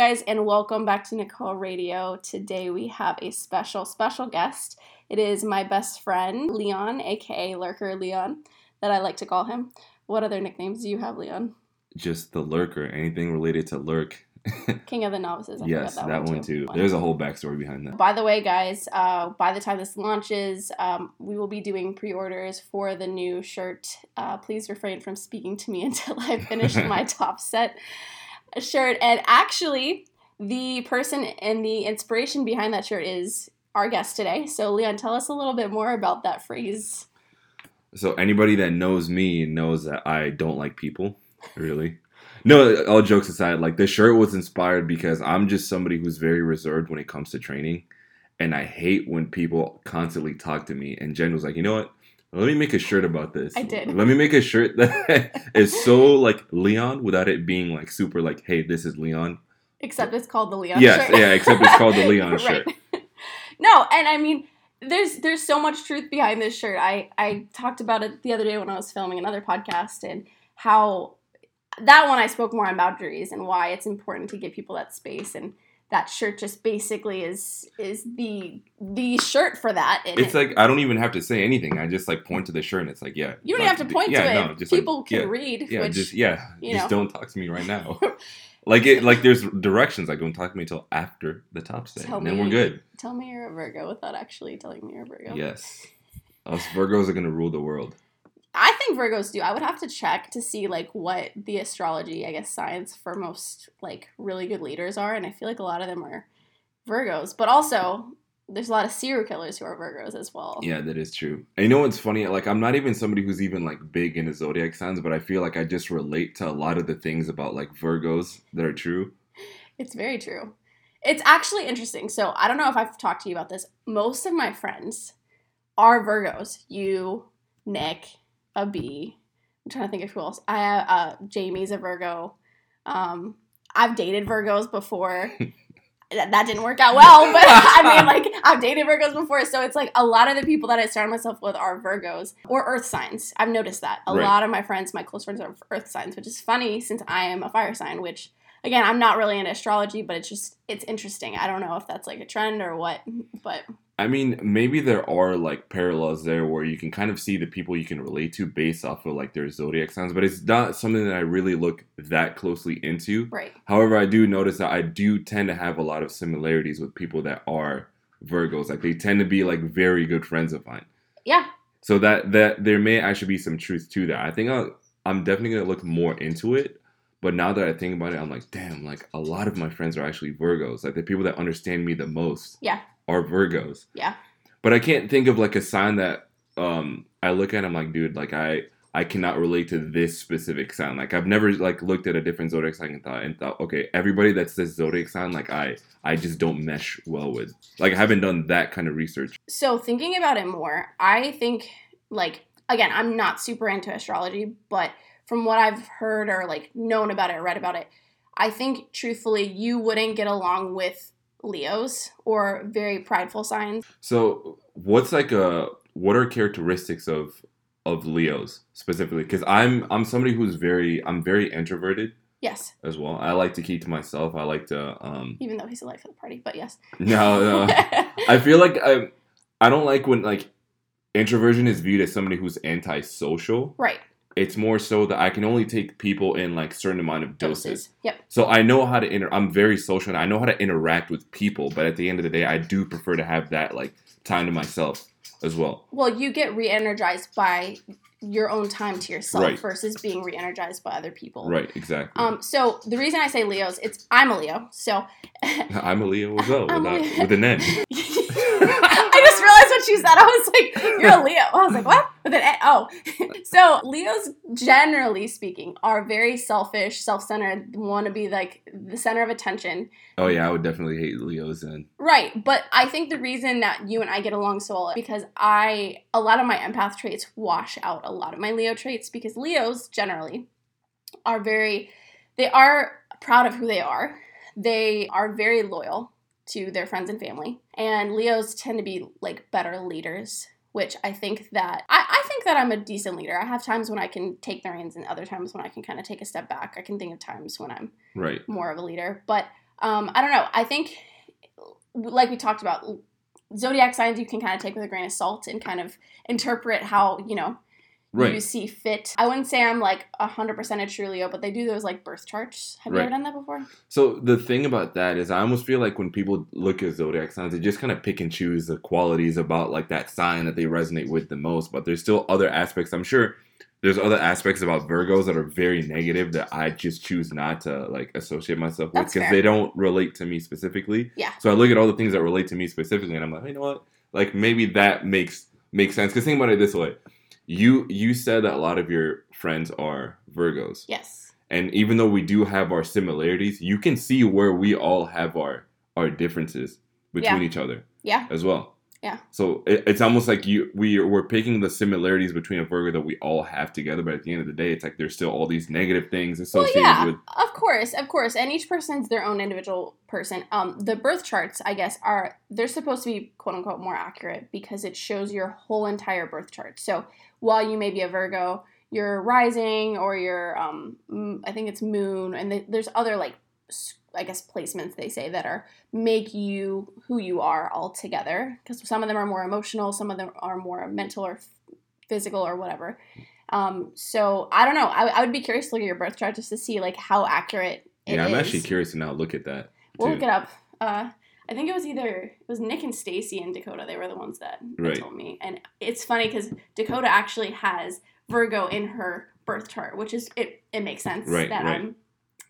guys, and welcome back to Nicole Radio. Today we have a special, special guest. It is my best friend, Leon, aka Lurker Leon, that I like to call him. What other nicknames do you have, Leon? Just the lurker. Anything related to lurk. King of the Novices. I yes, forgot that, one too. There's a whole backstory behind that. By the way, guys, uh, by the time this launches, um, we will be doing pre-orders for the new shirt. Uh, please refrain from speaking to me until I finish my top set shirt. And actually, the person and the inspiration behind that shirt is our guest today. So, Leon, tell us a little bit more about that phrase. So, anybody that knows me knows that I don't like people, really. No, all jokes aside, like the shirt was inspired because I'm just somebody who's very reserved when it comes to training. And I hate when people constantly talk to me. And Jen was like, you know what? Let me make a shirt about this. I did. Let me make a shirt that is so like Leon without it being like super like, hey, this is Leon. Except it's called the Leon yes, shirt. yeah, except it's called the Leon Right. shirt. No, and I mean, there's there's so much truth behind this shirt. I I talked about it the other day when I was filming another podcast and how that one I spoke more on boundaries and why it's important to give people that space and that shirt just basically is is the the shirt for that. It's it- like I don't even have to say anything. I just like point to the shirt and it's like, yeah. you don't like, have to point yeah, to it. No, just like, people can yeah, read. Yeah, which, just yeah, you just know. don't talk to me right now. like it, like there's directions. Like don't talk to me until after the top set, Tell and then me- we're good. tell me you're a Virgo without actually telling me you're a Virgo. Yes, us Virgos are gonna rule the world. I think Virgos do. I would have to check to see like what the astrology, I guess, science for most like really good leaders are, and I feel like a lot of them are Virgos. But also, there's a lot of serial killers who are Virgos as well. Yeah, that is true. And you know what's funny? Like I'm not even somebody who's even like big into zodiac signs, but I feel like I just relate to a lot of the things about like Virgos that are true. It's very true. It's actually interesting. So I don't know if I've talked to you about this. Most of my friends are Virgos. You, Nick, a B. I'm trying to think of who else. I uh, Jamie's a Virgo. Um, I've dated Virgos before. that, that didn't work out well, but I mean, like I've dated Virgos before, so it's like a lot of the people that I surround myself with are Virgos or Earth signs. I've noticed that a Right. lot of my friends, my close friends, are Earth signs, which is funny since I am a fire sign, which again i'm not really into astrology but it's just it's interesting i don't know if that's like a trend or what but I mean, maybe there are like parallels there where you can kind of see the people you can relate to based off of like their zodiac signs, but it's not something that I really look that closely into. right However, I do notice that I do tend to have a lot of similarities with people that are Virgos. Like they tend to be like very good friends of mine. yeah So that that there may actually be some truth to that. I think I'll, I'm definitely gonna look more into it. But now that I think about it, I'm like, damn, like a lot of my friends are actually Virgos. Like the people that understand me the most Yeah. Are Virgos. Yeah. But I can't think of like a sign that um I look at. I'm like, dude, like I I cannot relate to this specific sign. Like I've never like looked at a different zodiac sign and thought and thought, okay, everybody that's this zodiac sign, like I I just don't mesh well with. Like I haven't done that kind of research. so thinking about it more i think like again i'm not super into astrology but from what i've heard or like known about it or read about it i think truthfully you wouldn't get along with leos or very prideful signs So, what's like a what are characteristics of of Leos specifically? Because I'm I'm somebody who's very I'm very introverted yes as well. I like to keep to myself. I like to um even though he's a life of the party but yes no no. I feel like I I don't like when like introversion is viewed as somebody who's antisocial. right It's more so that I can only take people in like certain amount of doses. doses yep So I know how to inter. I'm very social and I know how to interact with people. But at the end of the day, I do prefer to have that like time to myself as well. well you get re-energized by your own time to yourself Right. versus being re-energized by other people Right, exactly. um so the reason i say leos it's i'm a leo so I'm a Leo as well, I'm a without, with an N. I just realized what she said. I was like, "You're a Leo." I was like, "What?" With an oh, so Leos, generally speaking, are very selfish, self-centered, want to be like the center of attention. Oh yeah, I would definitely hate Leos then. Right, but I think the reason that you and I get along so well is because I a lot of my empath traits wash out a lot of my Leo traits because Leos generally are very they are proud of who they are. They are very loyal to their friends and family. And Leos tend to be like better leaders, which I think that I, I think that I'm a decent leader. I have times when I can take the reins and other times when I can kind of take a step back. I can think of times when I'm Right. more of a leader. But Um, I don't know. I think, like we talked about, zodiac signs you can kind of take with a grain of salt and kind of interpret how you know Right. you see fit. I wouldn't say I'm like hundred percent a true Leo, but they do those like birth charts. Have you ever done that before? So the thing about that is, I almost feel like when people look at zodiac signs, they just kind of pick and choose the qualities about like that sign that they resonate with the most. But there's still other aspects. I'm sure there's other aspects about Virgos that are very negative that I just choose not to like associate myself with because they don't relate to me specifically. Yeah. So I look at all the things that relate to me specifically, and I'm like, you know what? Like maybe that makes makes sense. Because think about it this way: you you said that a lot of your friends are Virgos. Yes. And even though we do have our similarities, you can see where we all have our our differences between Yeah. each other Yeah. as well. Yeah. So it, it's almost like you we we're picking the similarities between a Virgo that we all have together, but at the end of the day, it's like there's still all these negative things Well, associated yeah, with. of course, of course, and each person's their own individual person. Um, the birth charts, I guess, are they're supposed to be quote unquote more accurate because it shows your whole entire birth chart. So while you may be a Virgo, your rising or your um, I think it's moon, and th- there's other like I guess placements they say that are make you who you are altogether because some of them are more emotional, some of them are more mental or f- physical or whatever. Um, so I don't know. I, I would be curious to look at your birth chart just to see like how accurate it Yeah, I'm is. actually curious to now look at that. We'll too. look it up. Uh, I think it was either it was Nick and Stacy and Dakota. They were the ones that, that Right. told me, and it's funny because Dakota actually has Virgo in her birth chart, which is it. It makes sense Right, that right. I'm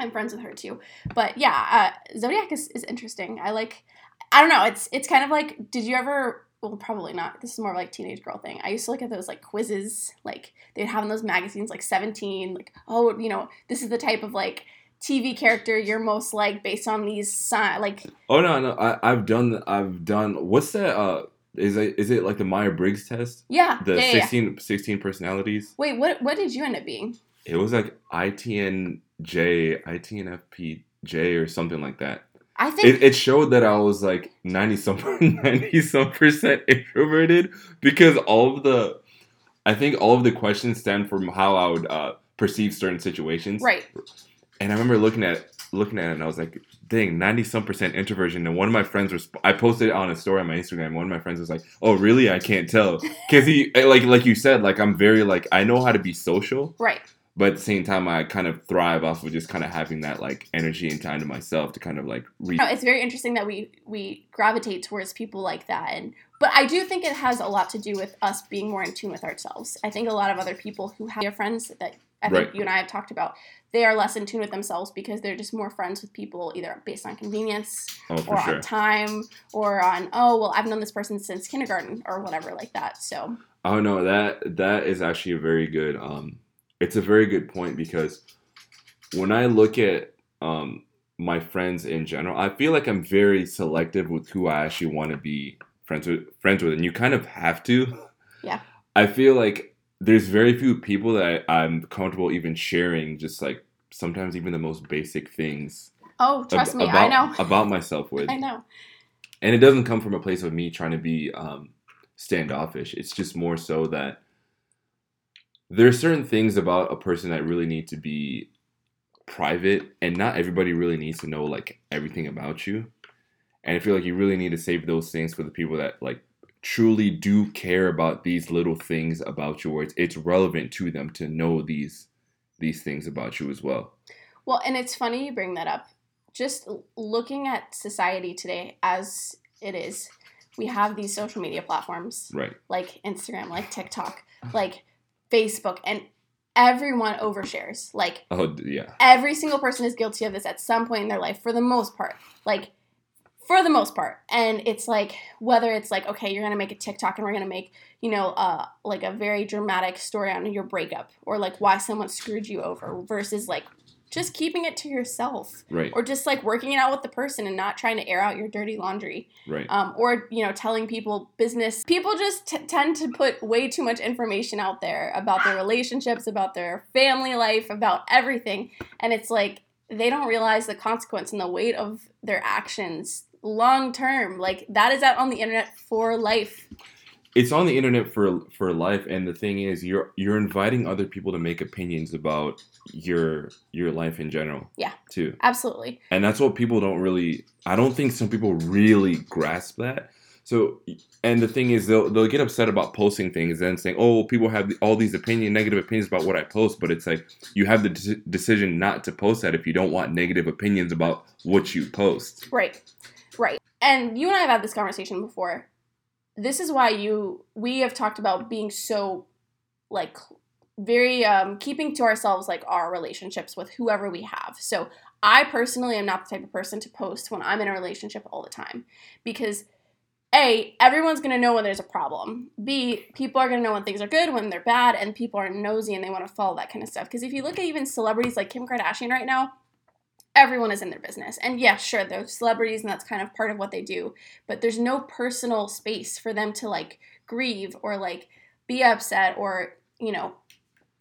I'm friends with her too. But yeah, uh, zodiac is, is interesting. I like. I don't know. It's it's kind of like. Did you ever? Well, probably not. This is more of like teenage girl thing. I used to look at those like quizzes, like they'd have in those magazines, like Seventeen, like oh, you know, this is the type of like TV character you're most like based on these sign. like Oh no, no, I, I've done, I've done. What's that? Uh, is it is it like the Myers Briggs test? yeah The yeah, yeah, yeah. 16, 16 personalities. Wait, what what did you end up being? It was like ITNJ, ITNFPJ, or something like that. I think It, it showed that I was like ninety some ninety some percent introverted because all of the, I think all of the questions stem from how I would uh, perceive certain situations. right. And I remember looking at looking at it and I was like, dang, ninety some percent introversion. And one of my friends was, I posted it on a story on my Instagram. One of my friends was like, oh really? I can't tell because he like like you said like I'm very like I know how to be social Right. But at the same time i kind of thrive off of just kind of having that like energy and time to myself to kind of like No, it's very interesting that we we gravitate towards people like that and but I do think it has a lot to do with us being more in tune with ourselves. I think a lot of other people who have friends that I think Right. you and I have talked about, they are less in tune with themselves because they're just more friends with people either based on convenience oh or sure on time or on oh well I've known this person since kindergarten or whatever like that. So oh no that that is actually a very good um it's a very good point because when i look at um my friends in general i feel like i'm very selective with who i actually want to be friends with friends with and you kind of have to Yeah. i feel like there's very few people that I, i'm comfortable even sharing just like sometimes even the most basic things oh trust ab- me, about, I know. about myself with I know. and it doesn't come from a place of me trying to be um, standoffish. It's just more so that there are certain things about a person that really need to be private, and not everybody really needs to know like everything about you. And I feel like you really need to save those things for the people that like truly do care about these little things about you, where it's, it's relevant to them to know these these things about you as well. Well, and it's funny you bring that up. Just looking at society today as it is, we have these social media platforms Right. like Instagram, like TikTok, like Facebook, and everyone overshares. Like Oh yeah. every single person is guilty of this at some point in their life for the most part. Like for the most part. And it's like whether it's like, okay, you're gonna make a TikTok and we're gonna make, you know, uh like a very dramatic story on your breakup or like why someone screwed you over versus like just keeping it to yourself. Right. or just like working it out with the person and not trying to air out your dirty laundry. Right. um, or you know telling people business. People just t- tend to put way too much information out there about their relationships about their family life about everything. And it's like they don't realize the consequence and the weight of their actions long term. Like that is out on the internet for life. It's on the internet for for life. And the thing is you're you're inviting other people to make opinions about your your life in general Yeah. too Absolutely. and that's what people don't really i don't think some people really grasp that so and the thing is they'll, they'll get upset about posting things and saying oh people have all these opinion negative opinions about what i post but it's like you have the de- decision not to post that if you don't want negative opinions about what you post Right. Right. And you and I have had this conversation before. This is why you we have talked about being so like very um keeping to ourselves like our relationships with whoever we have. So I personally am not the type of person to post when I'm in a relationship all the time because A, everyone's gonna know when there's a problem. B, people are gonna know when things are good, when they're bad, and people are nosy and they wanna follow that kind of stuff. Because if you look at even celebrities like Kim Kardashian right now, everyone is in their business. And yeah, sure, they're celebrities and that's kind of part of what they do, but there's no personal space for them to like grieve or like be upset or, you know,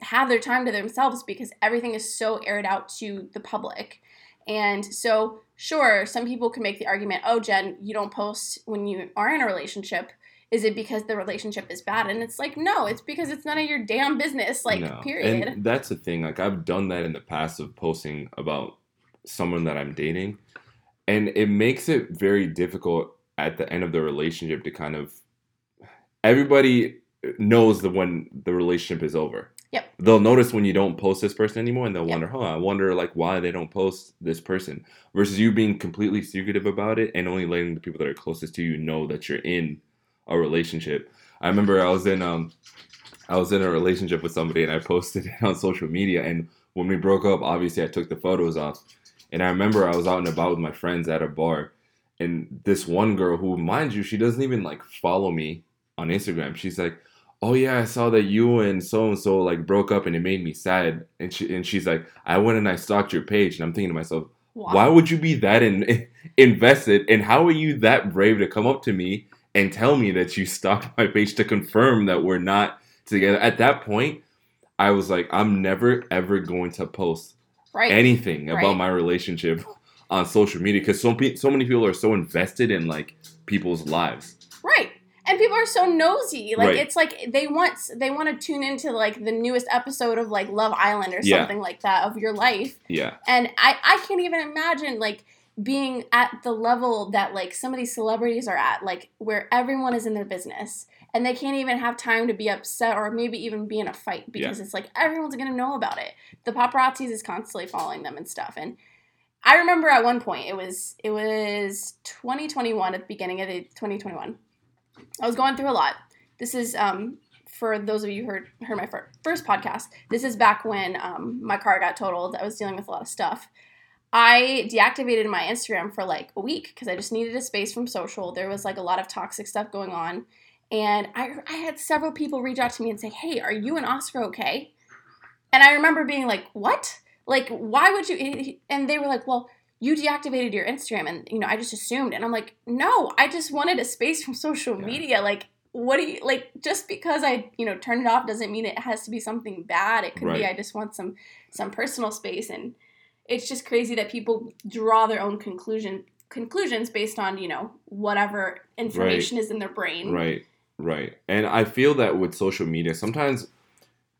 have their time to themselves because everything is so aired out to the public. And so, sure, some people can make the argument, oh, Jen, you don't post when you are in a relationship. Is it because the relationship is bad? And it's like, no, it's because it's none of your damn business. Like, No. period. And that's the thing. Like I've done that in the past of posting about someone that I'm dating, and it makes it very difficult at the end of the relationship to kind of. Everybody knows the when the relationship is over. Yep. They'll notice when you don't post this person anymore, and they'll Yep. wonder, "Huh, I wonder like why they don't post this person." Versus you being completely secretive about it and only letting the people that are closest to you know that you're in a relationship. I remember I was in um I was in a relationship with somebody and I posted it on social media. And when we broke up, obviously I took the photos off. And I remember I was out and about with my friends at a bar. And this one girl who, mind you, she doesn't even like follow me on Instagram. She's like, Oh yeah, I saw that you and so and so like broke up and it made me sad. And she and she's like, I went and I stalked your page. And I'm thinking to myself, Wow. why would you be that in, invested? And how are you that brave to come up to me and tell me that you stalked my page to confirm that we're not together? At that point, I was like, I'm never ever going to post right. anything about my relationship on social media because so so many people are so invested in like people's lives. And people are so nosy. Like Right. it's like they want they want to tune into like the newest episode of like Love Island or Yeah. something like that of your life. Yeah, And I I can't even imagine like being at the level that like some of these celebrities are at like where everyone is in their business and they can't even have time to be upset or maybe even be in a fight because it's like everyone's going to know about it. The paparazzi is constantly following them and stuff and I remember at one point it was it was 2021 at the beginning of the 2021. I was going through a lot. This is um for those of you who heard heard my fir- first podcast. This is back when um, my car got totaled. I was dealing with a lot of stuff. I deactivated my Instagram for like a week because I just needed a space from social. There was like a lot of toxic stuff going on. And I, I had several people reach out to me and say, Hey, are you and Oscar okay? And I remember being like, What? Like, why would you? And they were like, Well, you deactivated your Instagram. And, you know, I just assumed. And I'm like, No, I just wanted a space from social Yeah. media. Like, what do you like just because i you know turned it off doesn't mean it has to be something bad it could Right. be i just want some some personal space and it's just crazy that people draw their own conclusion conclusions based on you know whatever information is in their brain right, right. And I feel that with social media, sometimes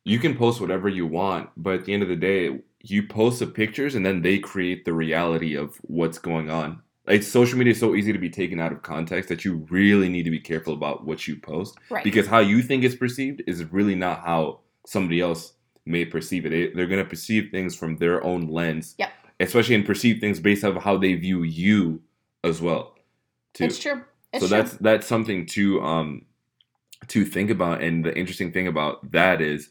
you can post whatever you want, but at the end of the day, you post the pictures and then they create the reality of what's going on. Like social media is so easy to be taken out of context that you really need to be careful about what you post. right because how you think it's perceived is really not how somebody else may perceive it. They, they're going to perceive things from their own lens, Yep. especially and perceive things based off of how they view you as well. Too. it's true it's so true that's that's something to um to think about. And the interesting thing about that is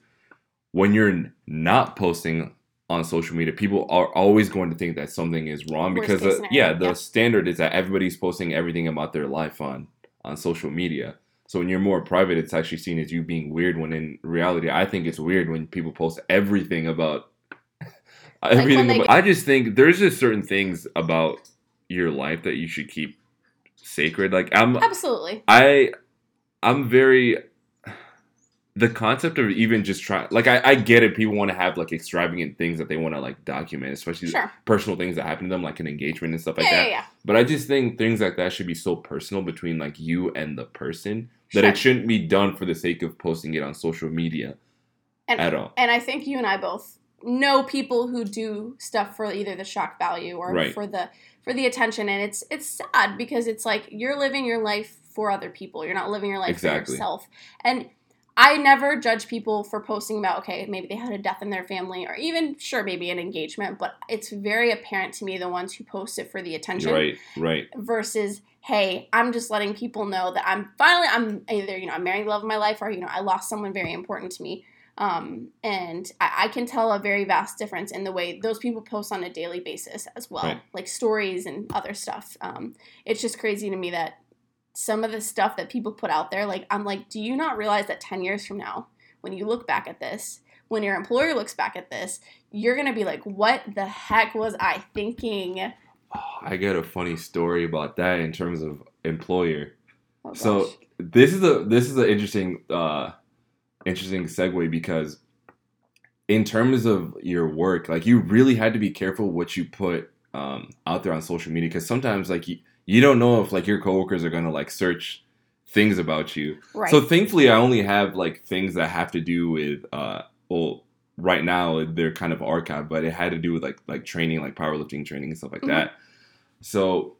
when you're not posting on social media, people are always going to think that something is wrong Worst because uh, yeah, the yeah. standard is that everybody's posting everything about their life on on social media. So when you're more private, it's actually seen as you being weird. When in reality, I think it's weird when people post everything about everything. they- about, I just think there's just certain things about your life that you should keep sacred. Like I'm, absolutely I, I'm very. The concept of even just trying, like, I, I get it. People want to have like extravagant things that they want to like document, especially sure personal things that happen to them, like an engagement and stuff like yeah, that. yeah yeah But I just think things like that should be so personal between like you and the person that Sure. it shouldn't be done for the sake of posting it on social media and at all. and I think you and I both know people who do stuff for either the shock value or Right. for the for the attention, and it's it's sad because it's like you're living your life for other people. You're not living your life for yourself. And I never judge people for posting about okay, maybe they had a death in their family, or even sure, maybe an engagement. But it's very apparent to me the ones who post it for the attention Right, right. versus hey i'm just letting people know that i'm finally i'm either you know i'm marrying the love of my life or you know i lost someone very important to me um, and I, I can tell a very vast difference in the way those people post on a daily basis as well Right. like stories and other stuff um, it's just crazy to me that some of the stuff that people put out there like i'm like do you not realize that 10 years from now when you look back at this when your employer looks back at this you're gonna be like what the heck was i thinking I get a funny story about that in terms of employer. Oh, So this is a this is an interesting uh interesting segue because in terms of your work, like you really had to be careful what you put um, out there on social media because sometimes like you, you don't know if like your coworkers are gonna like search things about you. right So thankfully, I only have like things that have to do with uh well right now they're kind of archived, but it had to do with like like training, like powerlifting training and stuff like Mhm. that. So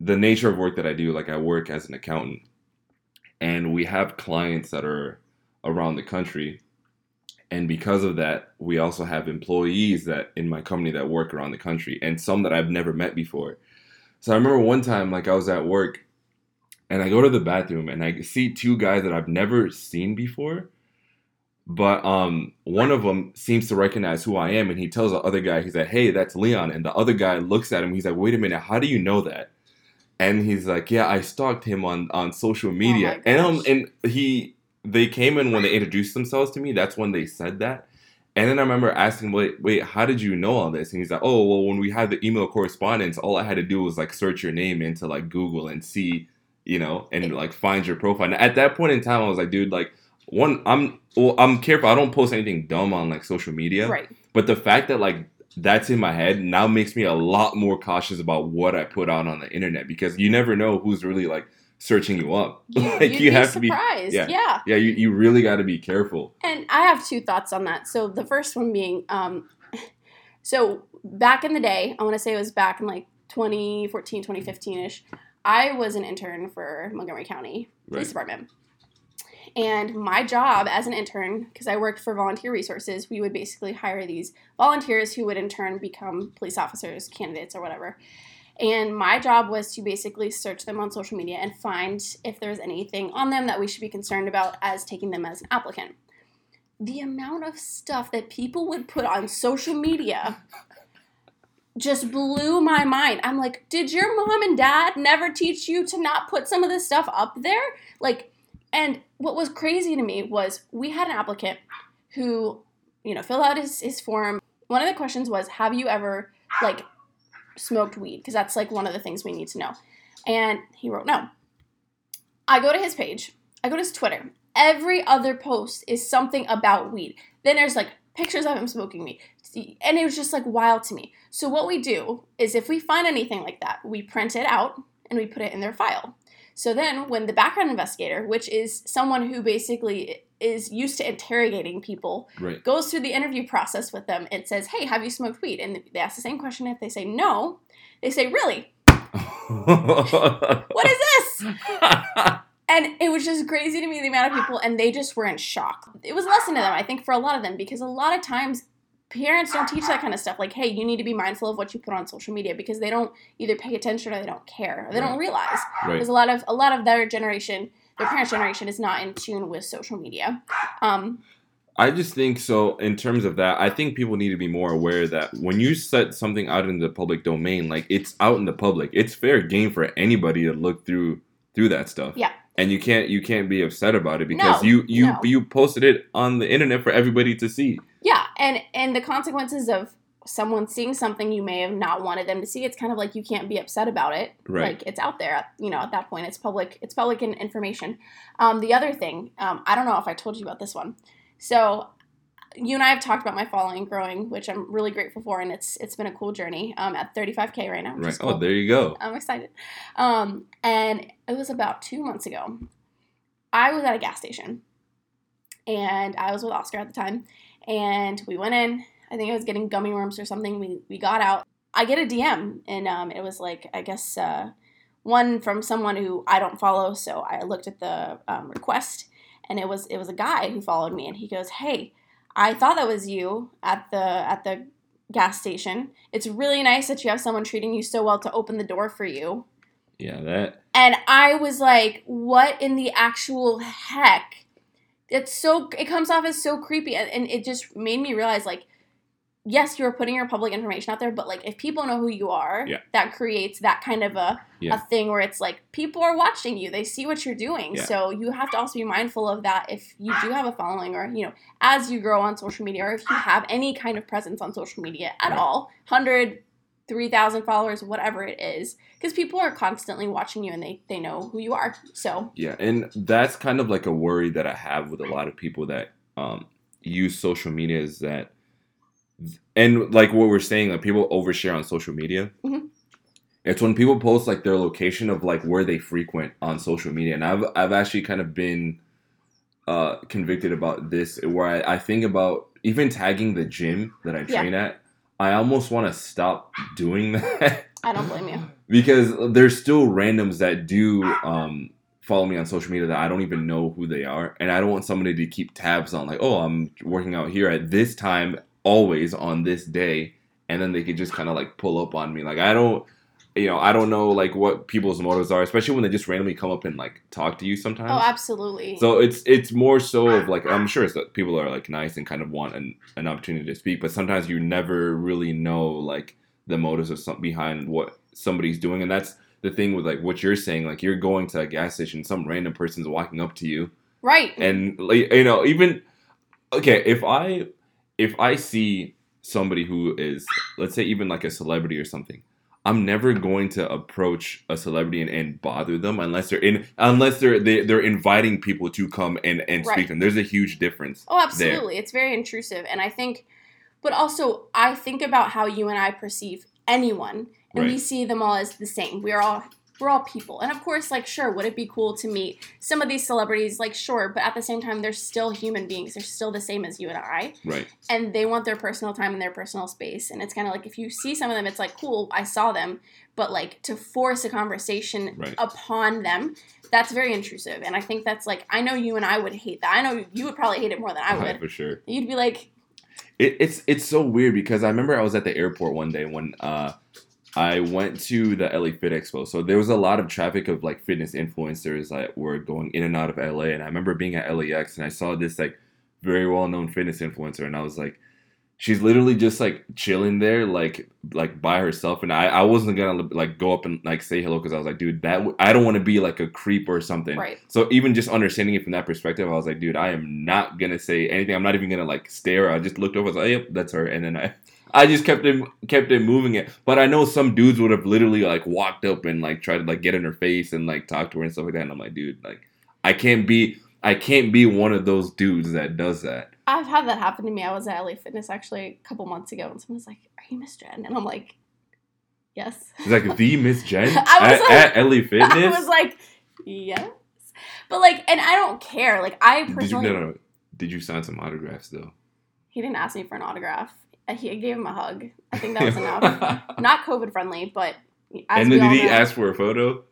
the nature of work that I do, like I work as an accountant, and we have clients that are around the country. And because of that, we also have employees that in my company that work around the country and some that I've never met before. So I remember one time, like I was at work and I go to the bathroom and I see two guys that I've never seen before. But um, one of them seems to recognize who I am, and he tells the other guy, he's like, "Hey, that's Leon." And the other guy looks at him. He's like, "Wait a minute, how do you know that?" And he's like, "Yeah, I stalked him on on social media." my and um, and he they came in when they introduced themselves to me. That's when they said that. And then I remember asking, "Wait, wait, how did you know all this?" And he's like, "Oh, well, when we had the email correspondence, all I had to do was like search your name into like Google and see." you know, and like find your profile. And at that point in time, I was like, dude, like one, I'm well, I'm careful. I don't post anything dumb on like social media. right But the fact that like that's in my head now makes me a lot more cautious about what I put out on the internet because you never know who's really like searching you up. You, like you'd you be have to be, surprised. yeah. yeah. yeah, you, you really got to be careful. And I have two thoughts on that. So the first one being, um, so back in the day, I want to say it was back in like 2014, 2015 ish. I was an intern for Montgomery County Police Right. Department. And my job as an intern, because I worked for Volunteer Resources, we would basically hire these volunteers who would in turn become police officers, candidates, or whatever. And my job was to basically search them on social media and find if there's anything on them that we should be concerned about as taking them as an applicant. The amount of stuff that people would put on social media just blew my mind. I'm like, did your mom and dad never teach you to not put some of this stuff up there? Like, and what was crazy to me was we had an applicant who, you know, filled out his, his form. One of the questions was, have you ever, like, smoked weed? Because that's, like, one of the things we need to know. And he wrote no. I go to his page, I go to his Twitter. Every other post is something about weed. Then there's, like, pictures of him smoking weed. And it was just, like, wild to me. So what we do is if we find anything like that, we print it out and we put it in their file. So then when the background investigator, which is someone who basically is used to interrogating people, Right. goes through the interview process with them, it says, "Hey, have you smoked weed?" And they ask the same question. If they say no, they say, "Really? What is this?" And it was just crazy to me the amount of people, and they just were in shock. It was a lesson to them, I think, for a lot of them, because a lot of times parents don't teach that kind of stuff. Like, hey, you need to be mindful of what you put on social media because they don't either pay attention or they don't care or they don't Right. realize. right. Because a lot of a lot of their generation, their parents' generation, is not in tune with social media. Um, I just think so. In terms of that, I think people need to be more aware that when you set something out in the public domain, like it's out in the public, it's fair game for anybody to look through through that stuff. Yeah. And you can't you can't be upset about it because No, you you no. you posted it on the internet for everybody to see. yeah, and and the consequences of someone seeing something you may have not wanted them to see, it's kind of like you can't be upset about it. Right. Like it's out there, you know, at that point, it's public. It's public information. Um, the other thing, um, I don't know if I told you about this one. So you and I have talked about my following growing, which I'm really grateful for, and it's it's been a cool journey. Um, at 35k right now. Right. Cool. Oh, there you go. I'm excited. Um, and it was about two months ago. I was at a gas station and I was with Oscar at the time. And we went in. I think I was getting gummy worms or something. We, we got out. I get a DM, and um, it was like, I guess, uh, one from someone who I don't follow. So I looked at the um, request, and it was it was a guy who followed me, and he goes, "Hey, I thought that was you at the at the gas station. It's really nice that you have someone treating you so well to open the door for you." Yeah, that. And I was like, "What in the actual heck?" It's so it comes off as so creepy, and, and it just made me realize like. Yes, you're putting your public information out there, but like if people know who you are, Yeah. that creates that kind of a Yeah. a thing where it's like people are watching you they see what you're doing Yeah. so you have to also be mindful of that if you do have a following or you know as you grow on social media or if you have any kind of presence on social media at Right. all 100 3000 followers whatever it is because people are constantly watching you and they they know who you are so Yeah, and that's kind of like a worry that I have with a lot of people that um, use social media is that, and like what we're saying, like people overshare on social media. Mhm. It's when people post like their location of like where they frequent on social media, and I've I've actually kind of been uh, convicted about this, where I, I think about even tagging the gym that I Yeah. train at. I almost want to stop doing that i don't blame you because there's still randoms that do um, follow me on social media that I don't even know who they are, and I don't want somebody to keep tabs on like, oh, I'm working out here at this time, always on this day, and then they could just kind of like pull up on me. Like I don't, you know, I don't know like what people's motives are, especially when they just randomly come up and like talk to you sometimes. oh absolutely So it's it's more so of like I'm sure it's that people are like nice and kind of want an, an opportunity to speak, but sometimes you never really know like the motives of some behind what somebody's doing, and that's the thing with like what you're saying. Like you're going to a gas station, some random person's walking up to you, right and like you know even okay if I if I see somebody who is let's say even like a celebrity or something. I'm never going to approach a celebrity and, and bother them unless they're in unless they're they, they're inviting people to come and, and speak to them. There's a huge difference. Oh, absolutely. It's very intrusive. And I think, but also, I think about how you and I perceive anyone, and we see them all as the same. We're all. We're all people. And of course, like, sure, would it be cool to meet some of these celebrities? Like, sure, but at the same time, they're still human beings. They're still the same as you and I. Right. And they want their personal time and their personal space. And it's kind of like if you see some of them, it's like, cool, I saw them. But like to force a conversation Right. upon them, that's very intrusive. And I think that's like, I know you and I would hate that. I know you would probably hate it more than I Right, would. for sure. You'd be like, It, it's it's so weird because I remember I was at the airport one day when uh, I went to the LA Fit Expo. So there was a lot of traffic of like fitness influencers that were going in and out of LA. And I remember being at LAX and I saw this like very well known fitness influencer, and I was like, she's literally just like chilling there, like like by herself. And I I wasn't gonna like go up and like say hello because I was like, dude, that w- I don't want to be like a creep or something. right. So even just understanding it from that perspective, I was like, dude, I am not gonna say anything. I'm not even gonna like stare. I just looked over. I was like, yep, that's her. And then I, I just kept it, kept it moving it. But I know some dudes would have literally like walked up and like tried to like get in her face and like talk to her and stuff like that. And I'm like, dude, like I can't be, I can't be one of those dudes that does that. I've had that happen to me. I was at LA Fitness actually a couple months ago, and someone's like, "Are you Miss Jen?" And I'm like, "Yes." It's like the Miss Jen I was at, like- at LA Fitness. I was like, "Yes," but like, and I don't care. Like, I did you personally, no, no, did you sign some autographs though? he didn't ask me for an autograph. He I gave him a hug. I think that was enough. Not COVID friendly, but and then did he know- ask for a photo?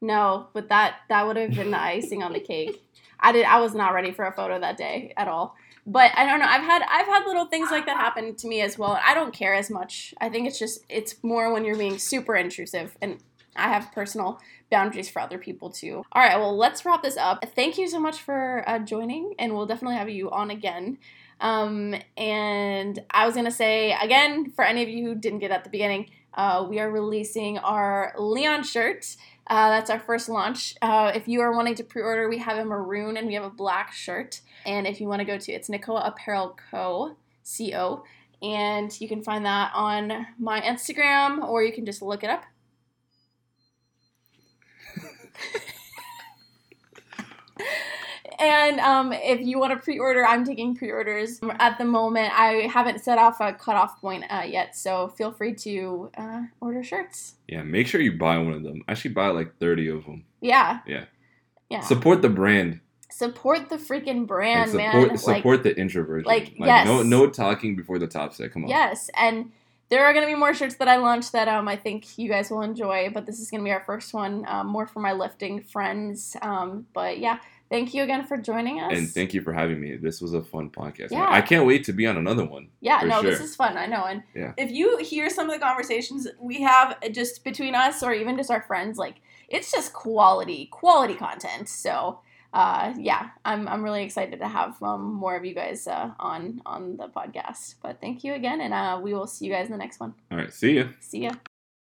No, but that that would have been the icing on the cake. I did. I was not ready for a photo that day at all. But I don't know. I've had I've had little things like that happen to me as well. I don't care as much. I think it's just it's more when you're being super intrusive, and I have personal boundaries for other people too. All right. Well, let's wrap this up. Thank you so much for uh, joining, and we'll definitely have you on again. Um, and I was gonna say again for any of you who didn't get at the beginning, uh, we are releasing our Leon shirt. Uh, that's our first launch. Uh, if you are wanting to pre-order, we have a maroon and we have a black shirt. And if you want to go to, it's Nicoa Apparel Co. Co. And you can find that on my Instagram, or you can just look it up. And um, if you want to pre-order, I'm taking pre-orders at the moment. I haven't set off a cutoff point uh, yet, so feel free to uh, order shirts. Yeah, make sure you buy one of them. Actually, buy like thirty of them. Yeah. Yeah. Yeah. Support the brand. support the freaking brand, and support man. support like, the introversion. like, no yes. no talking before the top set. Come on. yes, and there are gonna be more shirts that I launch that um I think you guys will enjoy. But this is gonna be our first one, um, more for my lifting friends. Um, but yeah, thank you again for joining us. And thank you for having me. This was a fun podcast. Yeah. I can't wait to be on another one. Yeah, no, this is fun. I know. And Yeah. if you hear some of the conversations we have just between us or even just our friends, like it's just quality, quality content. So uh, yeah, I'm, I'm really excited to have um, more of you guys uh, on on the podcast. But thank you again, and uh, we will see you guys in the next one. All right. See ya. See ya.